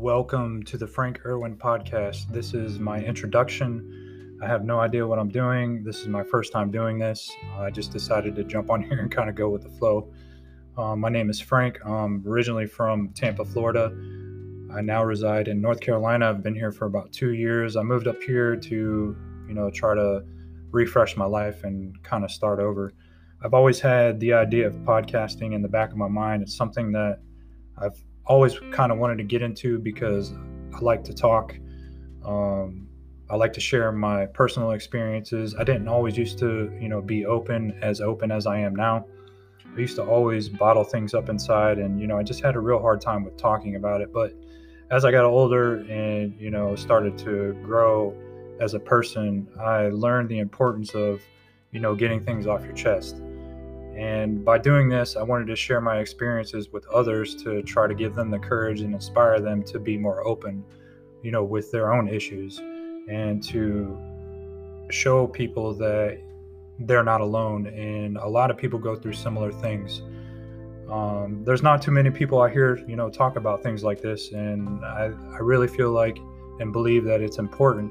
welcome to the Frank Irwin podcast. This is my introduction. I have no idea what I'm doing. This is my first time doing this. I just decided to jump on here and kind of go with the flow. Um, my name is Frank. I'm originally from Tampa, Florida. I now reside in North Carolina. I've been here for about two years. I moved up here to, you know, try to refresh my life and kind of start over. I've always had the idea of podcasting in the back of my mind. It's something that I've always kind of wanted to get into because I like to talk. Um, I like to share my personal experiences. I didn't always used to, you know, be open as open as I am now. I used to always bottle things up inside, and you know, I just had a real hard time with talking about it. But as I got older and you know started to grow as a person, I learned the importance of, you know, getting things off your chest. And by doing this, I wanted to share my experiences with others to try to give them the courage and inspire them to be more open, you know, with their own issues and to show people that they're not alone. And a lot of people go through similar things. Um, there's not too many people I hear, you know, talk about things like this. And I, I really feel like and believe that it's important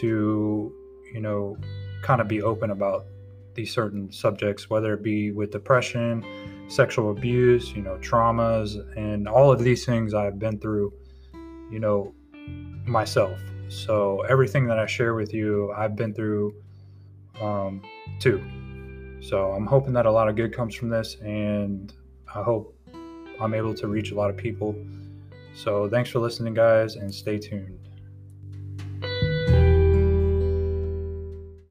to, you know, kind of be open about these certain subjects, whether it be with depression, sexual abuse, you know, traumas, and all of these things I've been through, you know, myself. So everything that I share with you, I've been through um, too. So I'm hoping that a lot of good comes from this, and I hope I'm able to reach a lot of people. So thanks for listening, guys, and stay tuned.